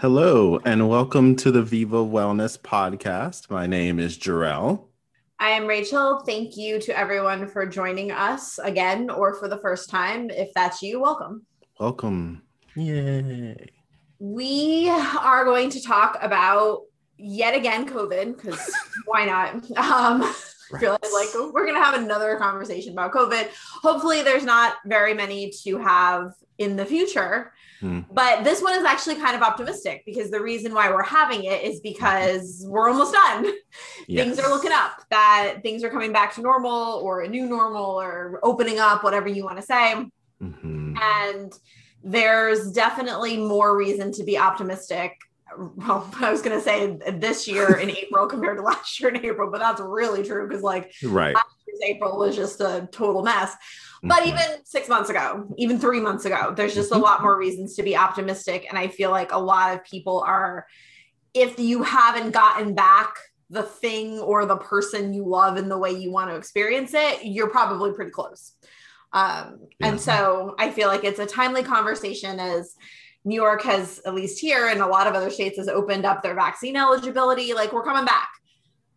Hello, and welcome to the Viva Wellness Podcast. My name is Jor-El. I am Rachel. Thank you to everyone for joining us again or for the first time. If that's you, welcome. Welcome. Yay. We are going to talk about yet again COVID because why not? Um, I feel like we're going to have another conversation about COVID. Hopefully, there's not very many to have in the future. Hmm. But this one is actually kind of optimistic because the reason why we're having it is because we're almost done. Yes. Things are looking up, that things are coming back to normal or a new normal or opening up, whatever you want to say. Mm-hmm. And there's definitely more reason to be optimistic. Well, I was going to say this year in April compared to last year in April, but that's really true because, like, right. last year's April was just a total mess. But mm-hmm. even six months ago, even three months ago, there's just mm-hmm. a lot more reasons to be optimistic. And I feel like a lot of people are, if you haven't gotten back the thing or the person you love in the way you want to experience it, you're probably pretty close. Um, yeah. And so I feel like it's a timely conversation as New York has, at least here, and a lot of other states, has opened up their vaccine eligibility. Like we're coming back.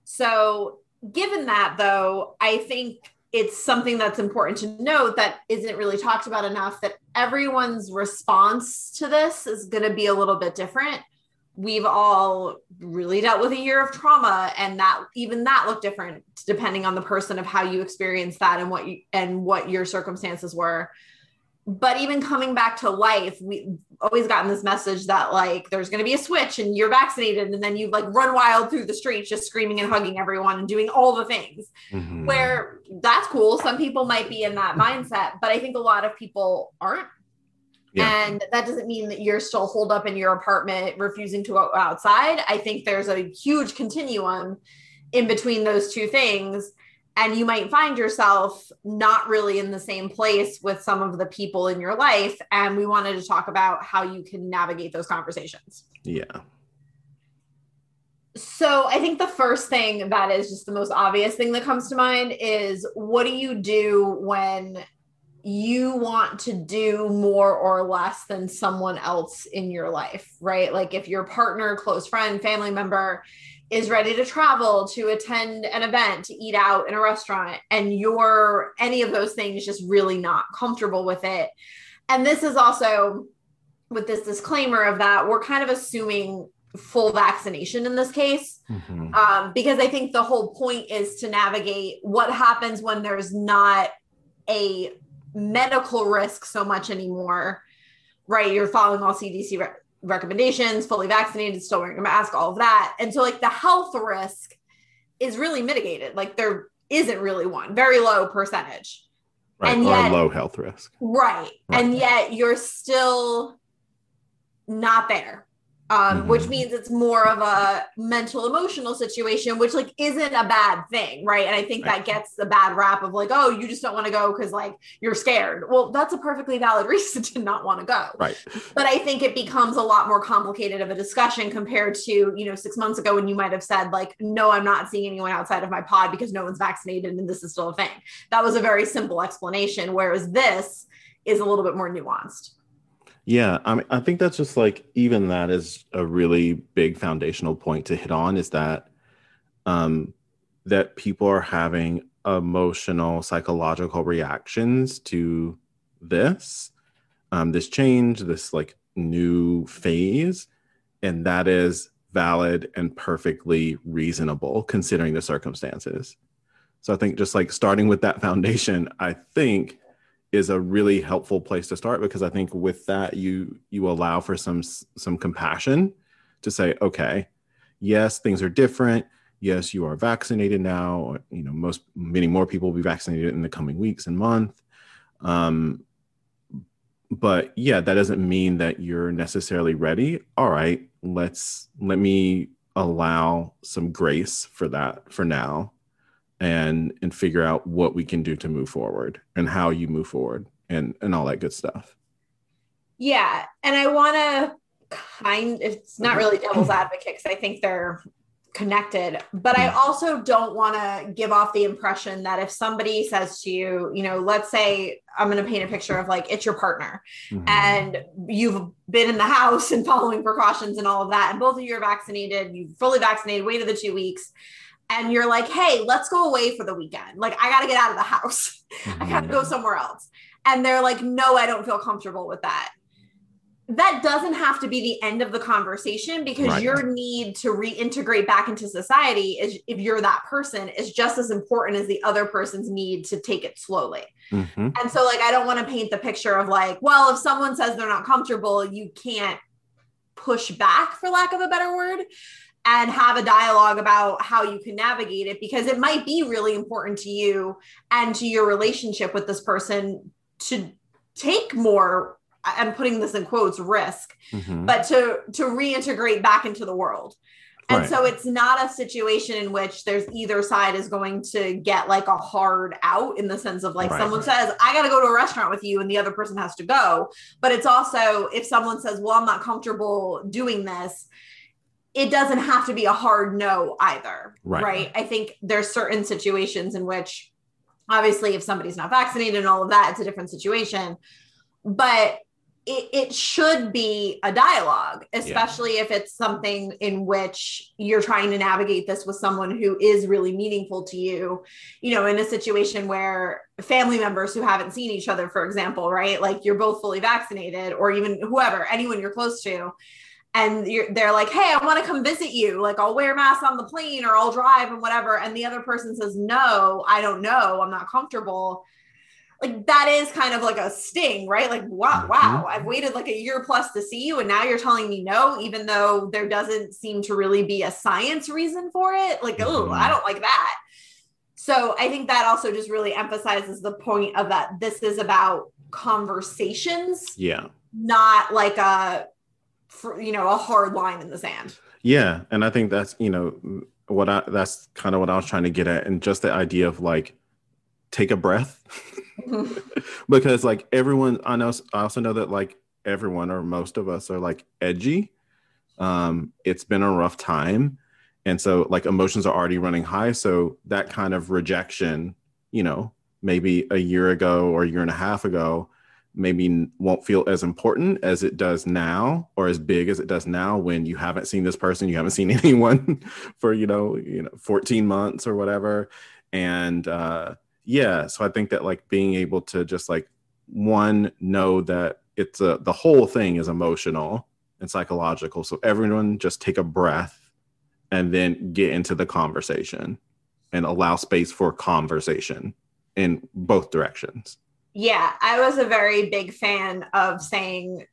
So, given that, though, I think it's something that's important to note that isn't really talked about enough that everyone's response to this is going to be a little bit different we've all really dealt with a year of trauma and that even that looked different depending on the person of how you experienced that and what you and what your circumstances were but even coming back to life, we always gotten this message that like there's going to be a switch and you're vaccinated, and then you like run wild through the streets, just screaming and hugging everyone and doing all the things. Mm-hmm. Where that's cool. Some people might be in that mindset, but I think a lot of people aren't. Yeah. And that doesn't mean that you're still holed up in your apartment, refusing to go outside. I think there's a huge continuum in between those two things and you might find yourself not really in the same place with some of the people in your life. And we wanted to talk about how you can navigate those conversations. Yeah. So i think the first thing that is just the most obvious thing that comes to mind is what do you do when you want to do more or less than someone else in your life right? Like if your partner close friend family member is ready to travel to attend an event to eat out in a restaurant and you're any of those things just really not comfortable with it and this is also with this disclaimer of that we're kind of assuming full vaccination in this case mm-hmm. um, because i think the whole point is to navigate what happens when there's not a medical risk so much anymore right you're following all cdc re- recommendations, fully vaccinated, still wearing a mask, all of that. And so, like, the health risk is really mitigated. Like, there isn't really one, very low percentage. Right. And or yet, low health risk. Right. right. And yet, you're still not there um, mm-hmm. which means it's more of a mental emotional situation which like isn't a bad thing right? And i think right. that gets the bad rap of like oh you just don't want to go because like you're scared. Well that's a perfectly valid reason to not want to go. Right. But i think it becomes a lot more complicated of a discussion compared to you know six months ago when you might have said like no i'm not seeing anyone outside of my pod because no one's vaccinated and this is still a thing. That was a very simple explanation whereas this is a little bit more nuanced yeah, I mean, I think that's just like even that is a really big foundational point to hit on is that um, that people are having emotional, psychological reactions to this, um, this change, this like new phase, and that is valid and perfectly reasonable considering the circumstances. So I think just like starting with that foundation, I think is a really helpful place to start because I think with that you you allow for some some compassion to say, okay, yes, things are different. Yes, you are vaccinated now. You know, most many more people will be vaccinated in the coming weeks and month. Um, but yeah, that doesn't mean that you're necessarily ready. All right, let's let me allow some grace for that for now and and figure out what we can do to move forward and how you move forward and and all that good stuff yeah and i want to kind it's not really devil's advocate because i think they're connected. But I also don't want to give off the impression that if somebody says to you, you know, let's say I'm going to paint a picture of like it's your partner mm-hmm. and you've been in the house and following precautions and all of that, and both of you are vaccinated, you fully vaccinated, waited the two weeks. And you're like, hey, let's go away for the weekend. Like, I got to get out of the house. Mm-hmm. I got to go somewhere else. And they're like, no, I don't feel comfortable with that that doesn't have to be the end of the conversation because right. your need to reintegrate back into society is if you're that person is just as important as the other person's need to take it slowly mm-hmm. and so like i don't want to paint the picture of like well if someone says they're not comfortable you can't push back for lack of a better word and have a dialogue about how you can navigate it because it might be really important to you and to your relationship with this person to take more I'm putting this in quotes risk, mm-hmm. but to to reintegrate back into the world. And right. so it's not a situation in which there's either side is going to get like a hard out in the sense of like right. someone says, I got to go to a restaurant with you and the other person has to go. But it's also if someone says, Well, I'm not comfortable doing this, it doesn't have to be a hard no either. Right. right? I think there's certain situations in which obviously if somebody's not vaccinated and all of that, it's a different situation. But it, it should be a dialogue, especially yeah. if it's something in which you're trying to navigate this with someone who is really meaningful to you. You know, in a situation where family members who haven't seen each other, for example, right? Like you're both fully vaccinated, or even whoever, anyone you're close to. And they're like, hey, I want to come visit you. Like, I'll wear a mask on the plane or I'll drive and whatever. And the other person says, no, I don't know. I'm not comfortable like that is kind of like a sting, right? Like, wow, mm-hmm. wow, I've waited like a year plus to see you, and now you're telling me no, even though there doesn't seem to really be a science reason for it. Like, oh. I don't like that. So I think that also just really emphasizes the point of that this is about conversations. Yeah. Not like a you know, a hard line in the sand. Yeah. And I think that's, you know, what I that's kind of what I was trying to get at. And just the idea of like take a breath. because like everyone I know I also know that like everyone or most of us are like edgy. Um, it's been a rough time. And so like emotions are already running high. So that kind of rejection, you know, maybe a year ago or a year and a half ago, maybe won't feel as important as it does now or as big as it does now when you haven't seen this person you haven't seen anyone for you know you know 14 months or whatever. And uh yeah so i think that like being able to just like one know that it's a the whole thing is emotional and psychological so everyone just take a breath and then get into the conversation and allow space for conversation in both directions yeah i was a very big fan of saying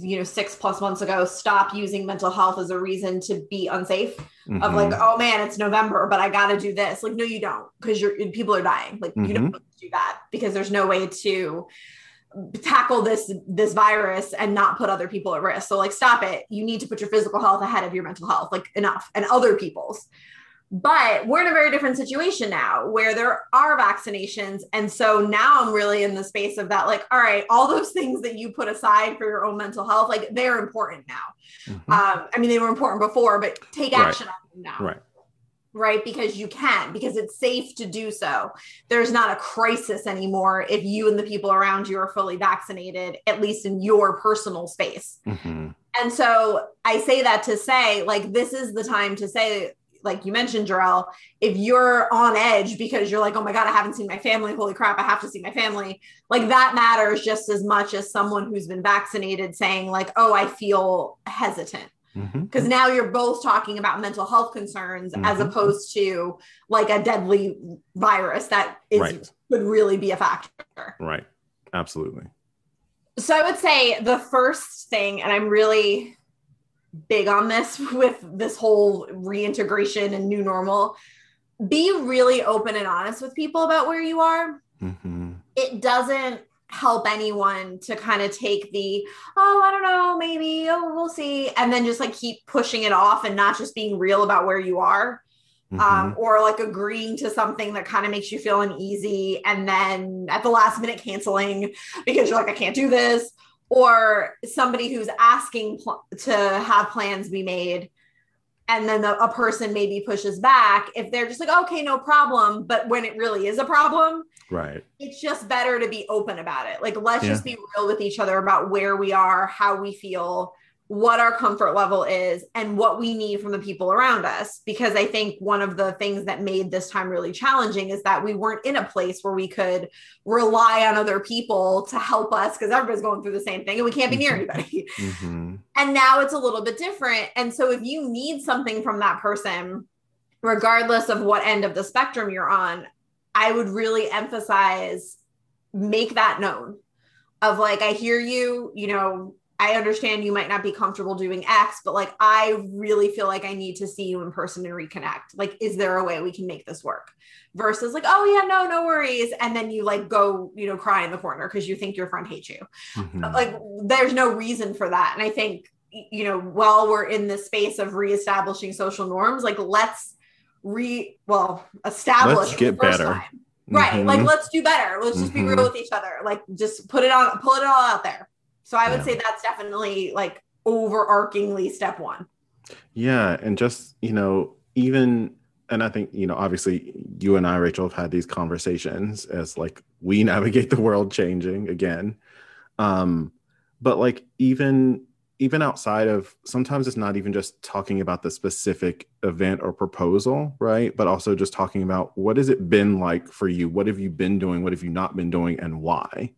you know six plus months ago stop using mental health as a reason to be unsafe. Mm-hmm. of like oh man it's november but i gotta do this. Like no you don't because you're people are dying. Like mm-hmm. you don't do that because there's no way to tackle this this virus and not put other people at risk. So like stop it. You need to put your physical health ahead of your mental health like enough and other people's but we're in a very different situation now where there are vaccinations. And so now I'm really in the space of that, like, all right, all those things that you put aside for your own mental health, like they're important now. Mm-hmm. Um, I mean, they were important before, but take action right. on them now. Right. Right. Because you can, because it's safe to do so. There's not a crisis anymore if you and the people around you are fully vaccinated, at least in your personal space. Mm-hmm. And so I say that to say, like, this is the time to say, like you mentioned, Jor-El, if you're on edge because you're like, oh my God, I haven't seen my family. Holy crap, I have to see my family. Like that matters just as much as someone who's been vaccinated saying, like, oh, I feel hesitant. Because mm-hmm. now you're both talking about mental health concerns mm-hmm. as opposed to like a deadly virus that is right. could really be a factor. Right. Absolutely. So I would say the first thing, and I'm really big on this with this whole reintegration and new normal. Be really open and honest with people about where you are. Mm-hmm. It doesn't help anyone to kind of take the oh i don't know maybe oh we'll see and then just like keep pushing it off and not just being real about where you are mm-hmm. um, or like agreeing to something that kind of makes you feel uneasy and then at the last minute canceling because you're like i can't do this or somebody who's asking pl- to have plans be made. And then the, a person maybe pushes back if they're just like okay no problem. But when it really is a problem right. it's just better to be open about it. Like let's yeah. just be real with each other about where we are how we feel what our comfort level is and what we need from the people around us. Because I think one of the things that made this time really challenging is that we weren't in a place where we could rely on other people to help us because everybody's going through the same thing and we can't be near mm-hmm. anybody. Mm-hmm. And now it's a little bit different. And so if you need something from that person, regardless of what end of the spectrum you're on, I would really emphasize make that known of like, I hear you, you know, I understand you might not be comfortable doing X, but like I really feel like I need to see you in person and reconnect. Like, is there a way we can make this work? Versus like, oh yeah, no, no worries. And then you like go, you know, cry in the corner because you think your friend hates you. Mm-hmm. Like there's no reason for that. And I think, you know, while we're in the space of reestablishing social norms, like let's re well establish let's get better. Time. Right. Mm-hmm. Like let's do better. Let's just mm-hmm. be real with each other. Like just put it on, pull it all out there. So I would yeah. say that's definitely like overarchingly step one. Yeah. And just, you know, even, and I think, you know, obviously you and I, Rachel, have had these conversations as like we navigate the world changing again. Um, but like even even outside of sometimes it's not even just talking about the specific event or proposal, right? But also just talking about what has it been like for you? What have you been doing? What have you not been doing and why?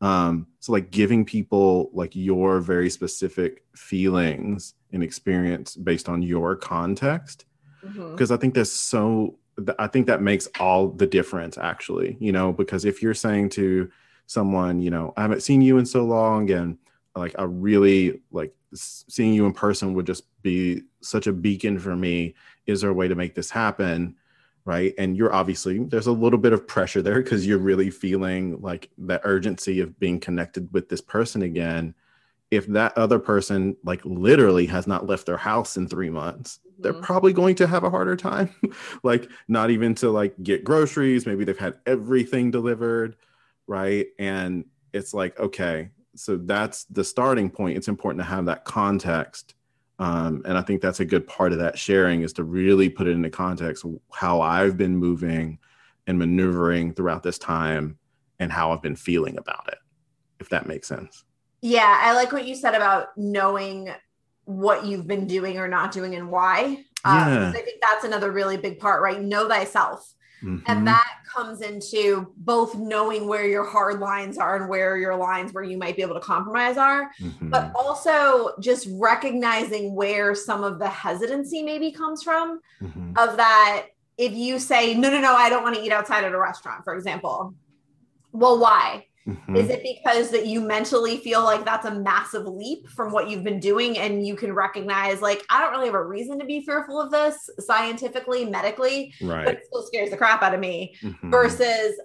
Um so like giving people like your very specific feelings and experience based on your context. Mm-hmm. because i think there's so i think that makes all the difference actually you know because if you're saying to someone you know i haven't seen you in so long and like i really like seeing you in person would just be such a beacon for me. Is there a way to make this happen right? And you're obviously there's a little bit of pressure there because you're really feeling like the urgency of being connected with this person again. If that other person like literally has not left their house in three months mm-hmm. they're probably going to have a harder time like not even to like get groceries. Maybe they've had everything delivered right? And it's like okay so that's the starting point. It's important to have that context um, and I think that's a good part of that sharing is to really put it into context how I've been moving and maneuvering throughout this time and how I've been feeling about it, if that makes sense. Yeah, I like what you said about knowing what you've been doing or not doing and why. Um, yeah. I think that's another really big part, right? Know thyself. Mm-hmm. And that comes into both knowing where your hard lines are and where your lines where you might be able to compromise are, mm-hmm. but also just recognizing where some of the hesitancy maybe comes from mm-hmm. of that. If you say, no, no, no, I don't want to eat outside at a restaurant, for example. Well, why? Mm-hmm. Is it because that you mentally feel like that's a massive leap from what you've been doing and you can recognize like I don't really have a reason to be fearful of this scientifically, medically, right. but it still scares the crap out of me mm-hmm. versus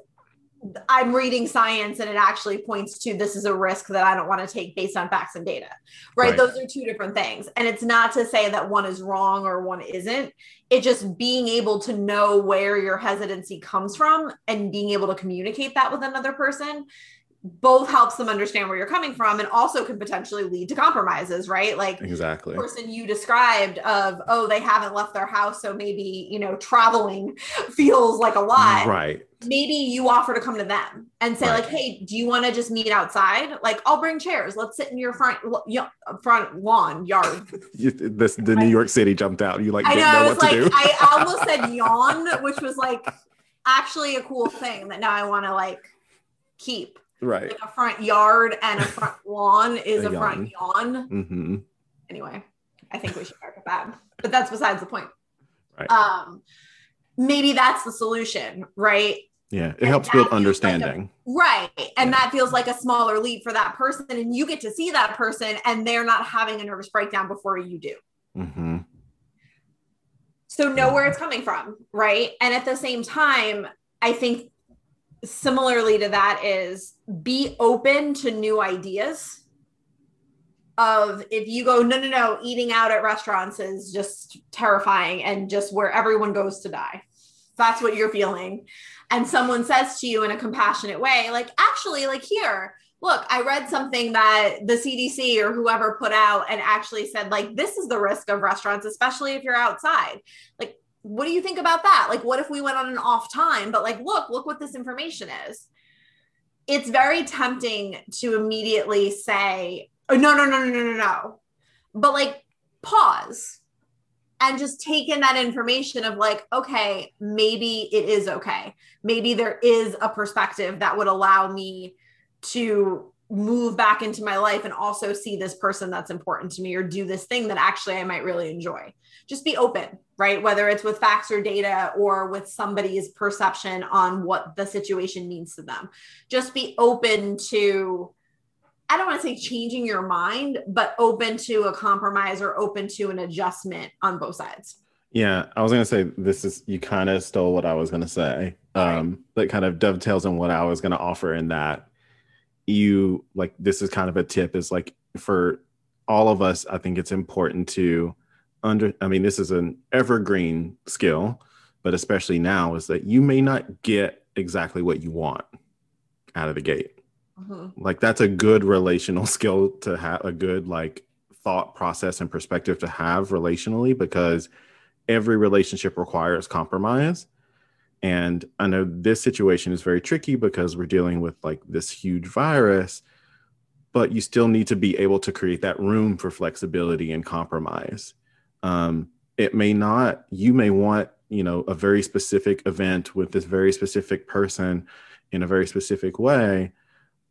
I'm reading science and it actually points to this is a risk that I don't want to take based on facts and data. Right? right? Those are two different things. And it's not to say that one is wrong or one isn't. It just being able to know where your hesitancy comes from and being able to communicate that with another person both helps them understand where you're coming from and also can potentially lead to compromises right? Like exactly. person you described of oh they haven't left their house so maybe you know traveling feels like a lot. Right. Maybe you offer to come to them and say right. like hey do you want to just meet outside? Like i'll bring chairs. Let's sit in your front front lawn yard. This the new york city jumped out. You like I didn't know, know what to do. i almost said yawn which was like actually a cool thing that now i want to like keep right. Like a front yard and a front lawn is a, a front yawn. mm-hmm. anyway i think we should mark it that but that's besides the point. Right. Um maybe that's the solution right? Yeah it and helps build understanding like a, right and yeah. that feels like a smaller leap for that person and you get to see that person and they're not having a nervous breakdown before you do. Mm-hmm. so know where it's coming from right? And at the same time i think similarly to that is be open to new ideas of if you go no no no eating out at restaurants is just terrifying and just where everyone goes to die that's what you're feeling and someone says to you in a compassionate way like actually like here look, I read something that the CDC or whoever put out and actually said, like, this is the risk of restaurants, especially if you're outside. Like, what do you think about that? Like, what if we went on an off time? But, like, look, look what this information is. It's very tempting to immediately say, oh, no, no, no, no, no, no, no. But, like, pause and just take in that information of like okay maybe it is okay maybe there is a perspective that would allow me to move back into my life and also see this person that's important to me or do this thing that actually I might really enjoy. Just be open, right? Whether it's with facts or data or with somebody's perception on what the situation means to them. Just be open to I don't want to say changing your mind, but open to a compromise or open to an adjustment on both sides. Yeah, I was gonna say this is you kind of stole what I was gonna say. Um, right. that kind of dovetails on what I was gonna offer in that you like this is kind of a tip is like for all of us, I think it's important to under I mean, this is an evergreen skill, but especially now is that you may not get exactly what you want out of the gate. Mm-hmm. Like that's a good relational skill to have a good like thought process and perspective to have relationally because every relationship requires compromise. And I know this situation is very tricky because we're dealing with like this huge virus, but you still need to be able to create that room for flexibility and compromise. Um, it may not, you may want, you know, a very specific event with this very specific person in a very specific way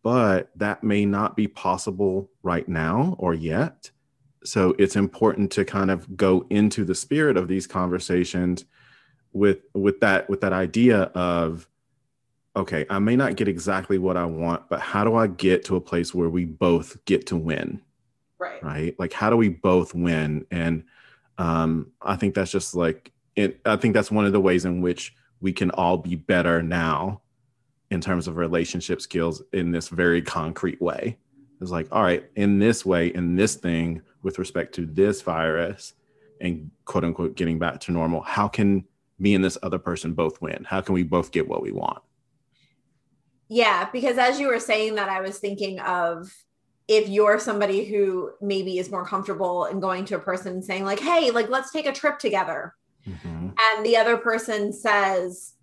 but that may not be possible right now or yet. So it's important to kind of go into the spirit of these conversations with with that with that idea of okay, I may not get exactly what I want, but how do I get to a place where we both get to win? Right. Right? Like how do we both win? And um I think that's just like it, I think that's one of the ways in which we can all be better now in terms of relationship skills in this very concrete way. It's like, all right, in this way, in this thing, with respect to this virus and quote unquote getting back to normal, how can me and this other person both win? How can we both get what we want? Yeah, because as you were saying that, I was thinking of if you're somebody who maybe is more comfortable in going to a person and saying, like, hey, like, let's take a trip together. Mm-hmm. And the other person says,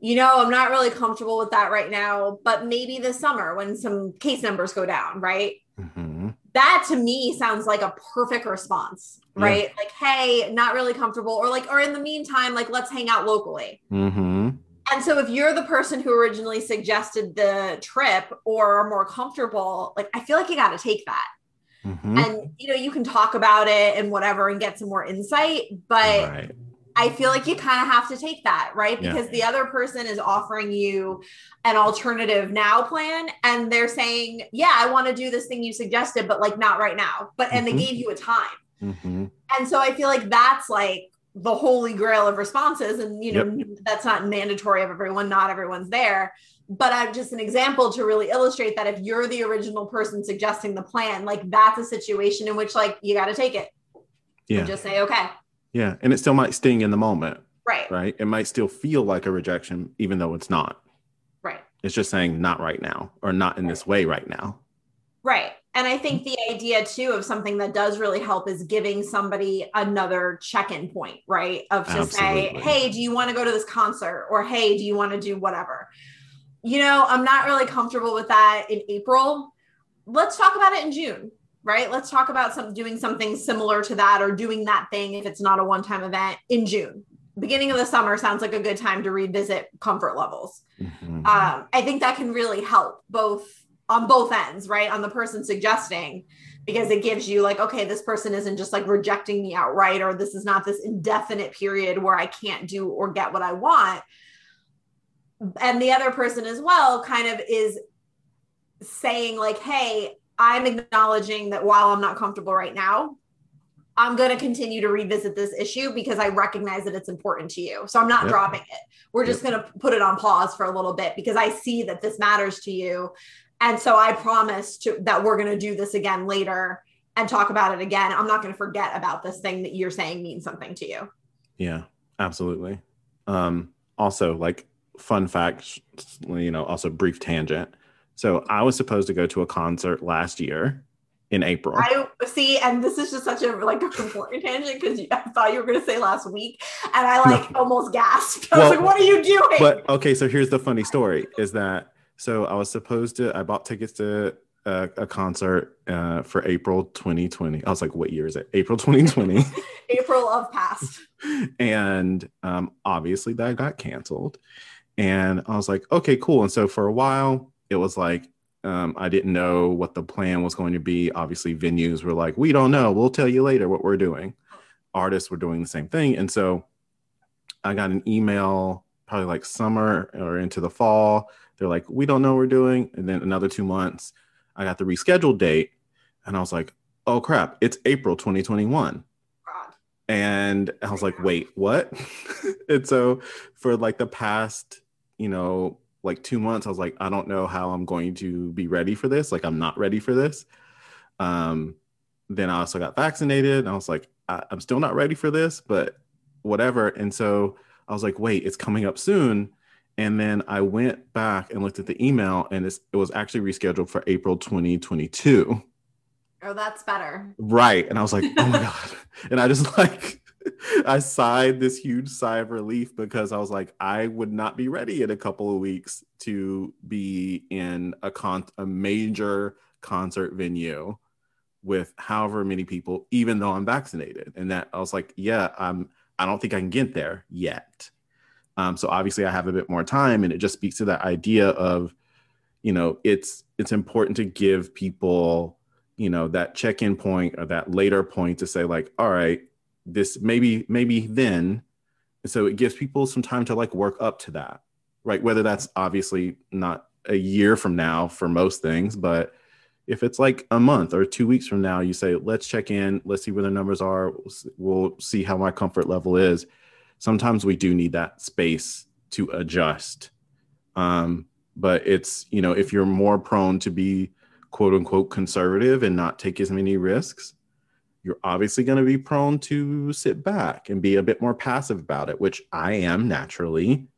you know, I'm not really comfortable with that right now, but maybe this summer when some case numbers go down, right? Mm-hmm. That to me sounds like a perfect response, right? Yeah. Like, hey, not really comfortable, or like, or in the meantime, like, let's hang out locally. Mm-hmm. And so, if you're the person who originally suggested the trip or are more comfortable, like, I feel like you got to take that. Mm-hmm. And you know, you can talk about it and whatever and get some more insight, but right. I feel like you kind of have to take that, right? Because yeah. the other person is offering you an alternative now plan and they're saying, Yeah, I want to do this thing you suggested, but like not right now. But and mm-hmm. they gave you a time. Mm-hmm. And so I feel like that's like the holy grail of responses. And you know, yep. that's not mandatory of everyone, not everyone's there. But I'm just an example to really illustrate that if you're the original person suggesting the plan, like that's a situation in which like you got to take it. Yeah. And just say, okay, yeah. And it still might sting in the moment. Right. Right. It might still feel like a rejection, even though it's not. Right. It's just saying not right now or not in right. this way right now. Right. And I think mm-hmm. the idea too of something that does really help is giving somebody another check-in point, right? Of to Absolutely. say, hey, do you want to go to this concert? Or hey, do you want to do whatever? You know, I'm not really comfortable with that in April. Let's talk about it in June right? Let's talk about some doing something similar to that or doing that thing if it's not a one-time event in June. Beginning of the summer sounds like a good time to revisit comfort levels. Mm-hmm. Um, I think that can really help both on both ends, right? On the person suggesting, because it gives you like, okay, this person isn't just like rejecting me outright, or this is not this indefinite period where I can't do or get what I want. And the other person as well kind of is saying, like, hey, I'm acknowledging that while I'm not comfortable right now, I'm going to continue to revisit this issue because I recognize that it's important to you. So I'm not yep. dropping it. We're just yep. going to put it on pause for a little bit because I see that this matters to you. And so I promise to, that we're going to do this again later and talk about it again. I'm not going to forget about this thing that you're saying means something to you. Yeah, absolutely. Um, also, like fun fact, you know, also brief tangent So I was supposed to go to a concert last year in April. I see, and this is just such a like important tangent because I thought you were going to say last week, and I like no. almost gasped. I well, was like, "What are you doing?" But okay, so here's the funny story: is that so I was supposed to I bought tickets to a, a concert uh, for April 2020. I was like, "What year is it?" April 2020. April of past. And um, obviously that got canceled, and I was like, "Okay, cool." And so for a while, it was like um, I didn't know what the plan was going to be. Obviously, venues were like, we don't know. We'll tell you later what we're doing. Artists were doing the same thing. And so I got an email probably like summer or into the fall. They're like, we don't know what we're doing. And then another two months, I got the rescheduled date. And I was like, oh crap, it's April 2021. And I was like, wait, what? and so for like the past, you know, like two months, I was like, I don't know how I'm going to be ready for this. Like, I'm not ready for this. Um, then I also got vaccinated. And I was like, I- I'm still not ready for this, but whatever. And so I was like, wait, it's coming up soon. And then I went back and looked at the email, and it was actually rescheduled for April 2022. Oh, that's better. Right. And I was like, oh my God. And I just like, I sighed this huge sigh of relief because I was like, I would not be ready in a couple of weeks to be in a con a major concert venue with however many people, even though I'm vaccinated. And that I was like, yeah, I'm I don't think I can get there yet. Um, so obviously I have a bit more time and it just speaks to that idea of, you know, it's it's important to give people, you know, that check-in point or that later point to say, like, all right, this maybe maybe then. So it gives people some time to like work up to that right? Whether that's obviously not a year from now for most things but if it's like a month or two weeks from now you say let's check in. Let's see where the numbers are. We'll see how my comfort level is. Sometimes we do need that space to adjust. Um, but it's you know if you're more prone to be quote unquote conservative and not take as many risks you're obviously going to be prone to sit back and be a bit more passive about it, which I am naturally.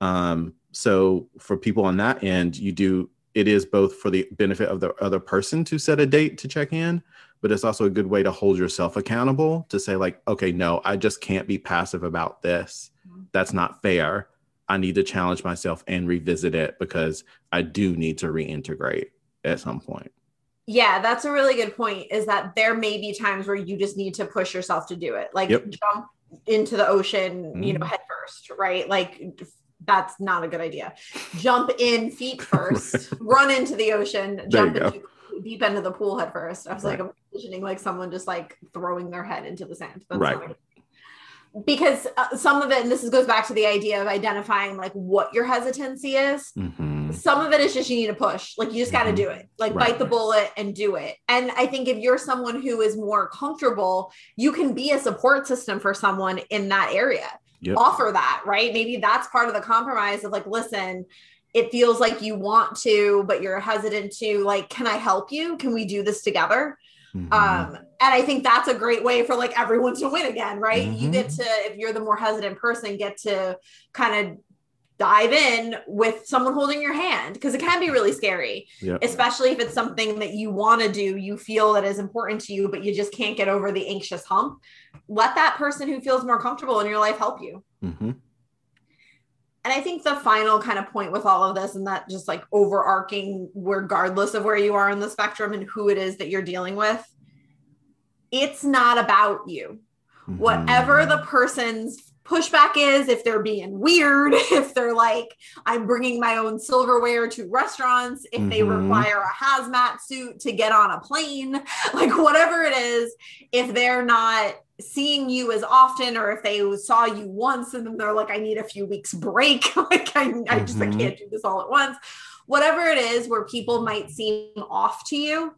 Um, so for people on that end, you do it is both for the benefit of the other person to set a date to check in, but it's also a good way to hold yourself accountable to say like, okay, no, I just can't be passive about this. Mm-hmm. That's not fair. I need to challenge myself and revisit it because I do need to reintegrate at some point. Yeah, that's a really good point. Is that there may be times where you just need to push yourself to do it, like yep. jump into the ocean, mm. you know, mm-hmm. head first, right? Like that's not a good idea. Jump in feet first, run into the ocean, jump into the deep end of the pool head first. I was right. like, I'm envisioning like someone just like throwing their head into the sand. That's right because uh, some of it and this is, goes back to the idea of identifying like what your hesitancy is mm-hmm. Some of it is just you need to push like you just got to mm-hmm. do it like right. bite the bullet and do it and i think if you're someone who is more comfortable you can be a support system for someone in that area yep. offer that right maybe that's part of the compromise of like listen it feels like you want to but you're hesitant to like can i help you can we do this together Mm-hmm. Um, and I think that's a great way for like everyone to win again, right? Mm-hmm. You get to, if you're the more hesitant person, get to kind of dive in with someone holding your hand because it can be really scary, yep. especially if it's something that you want to do, you feel that is important to you, but you just can't get over the anxious hump. Let that person who feels more comfortable in your life help you. Mm-hmm. And I think the final kind of point with all of this, and that just like overarching, regardless of where you are in the spectrum and who it is that you're dealing with, it's not about you. Mm-hmm. Whatever the person's pushback is, if they're being weird, if they're like, I'm bringing my own silverware to restaurants, if mm-hmm. they require a hazmat suit to get on a plane, like whatever it is, if they're not seeing you as often or if they saw you once and then they're like i need a few weeks break like i, I just mm-hmm. I can't do this all at once whatever it is where people might seem off to you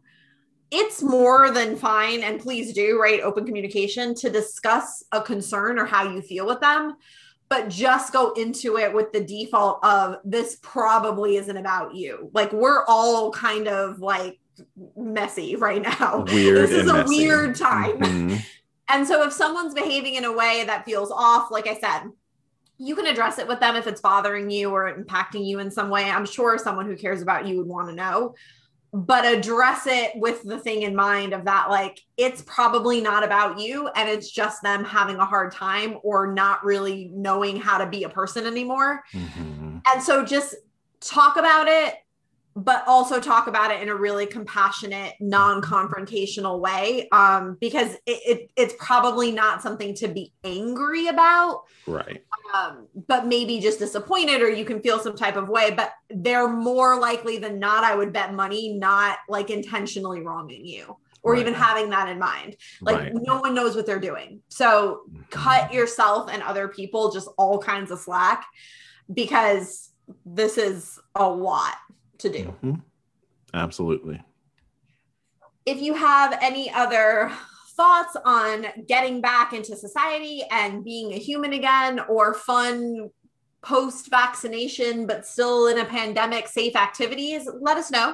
it's more than fine and please do right open communication to discuss a concern or how you feel with them but just go into it with the default of this probably isn't about you like we're all kind of like messy right now weird this is a messy. weird time mm-hmm. And so if someone's behaving in a way that feels off, like I said, you can address it with them if it's bothering you or impacting you in some way. I'm sure someone who cares about you would want to know, but address it with the thing in mind of that, like, it's probably not about you and it's just them having a hard time or not really knowing how to be a person anymore. Mm-hmm. And so just talk about it but also talk about it in a really compassionate, non-confrontational way. Um, because it, it, it's probably not something to be angry about. Right. Um, but maybe just disappointed or you can feel some type of way. But they're more likely than not, I would bet money, not like intentionally wronging you or right. even having that in mind. Like right. no one knows what they're doing. So mm-hmm. cut yourself and other people just all kinds of slack because this is a lot to do. Mm-hmm. Absolutely. If you have any other thoughts on getting back into society and being a human again or fun post vaccination but still in a pandemic safe activities let us know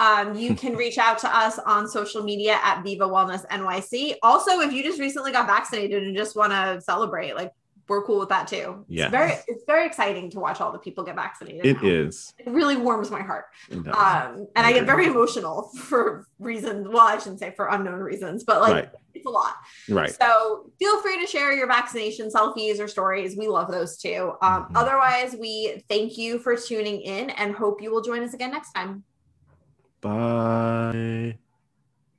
um, you can reach out to us on social media at viva wellness nyc also if you just recently got vaccinated and just want to celebrate like we're cool with that too. Yeah. It's very it's very exciting to watch all the people get vaccinated. It now. is. It really warms my heart. Um, and I, I get very emotional for reasons. Well, I shouldn't say for unknown reasons, but like right. it's a lot. Right. So feel free to share your vaccination selfies or stories. We love those too. Um, mm-hmm. Otherwise, we thank you for tuning in and hope you will join us again next time. Bye.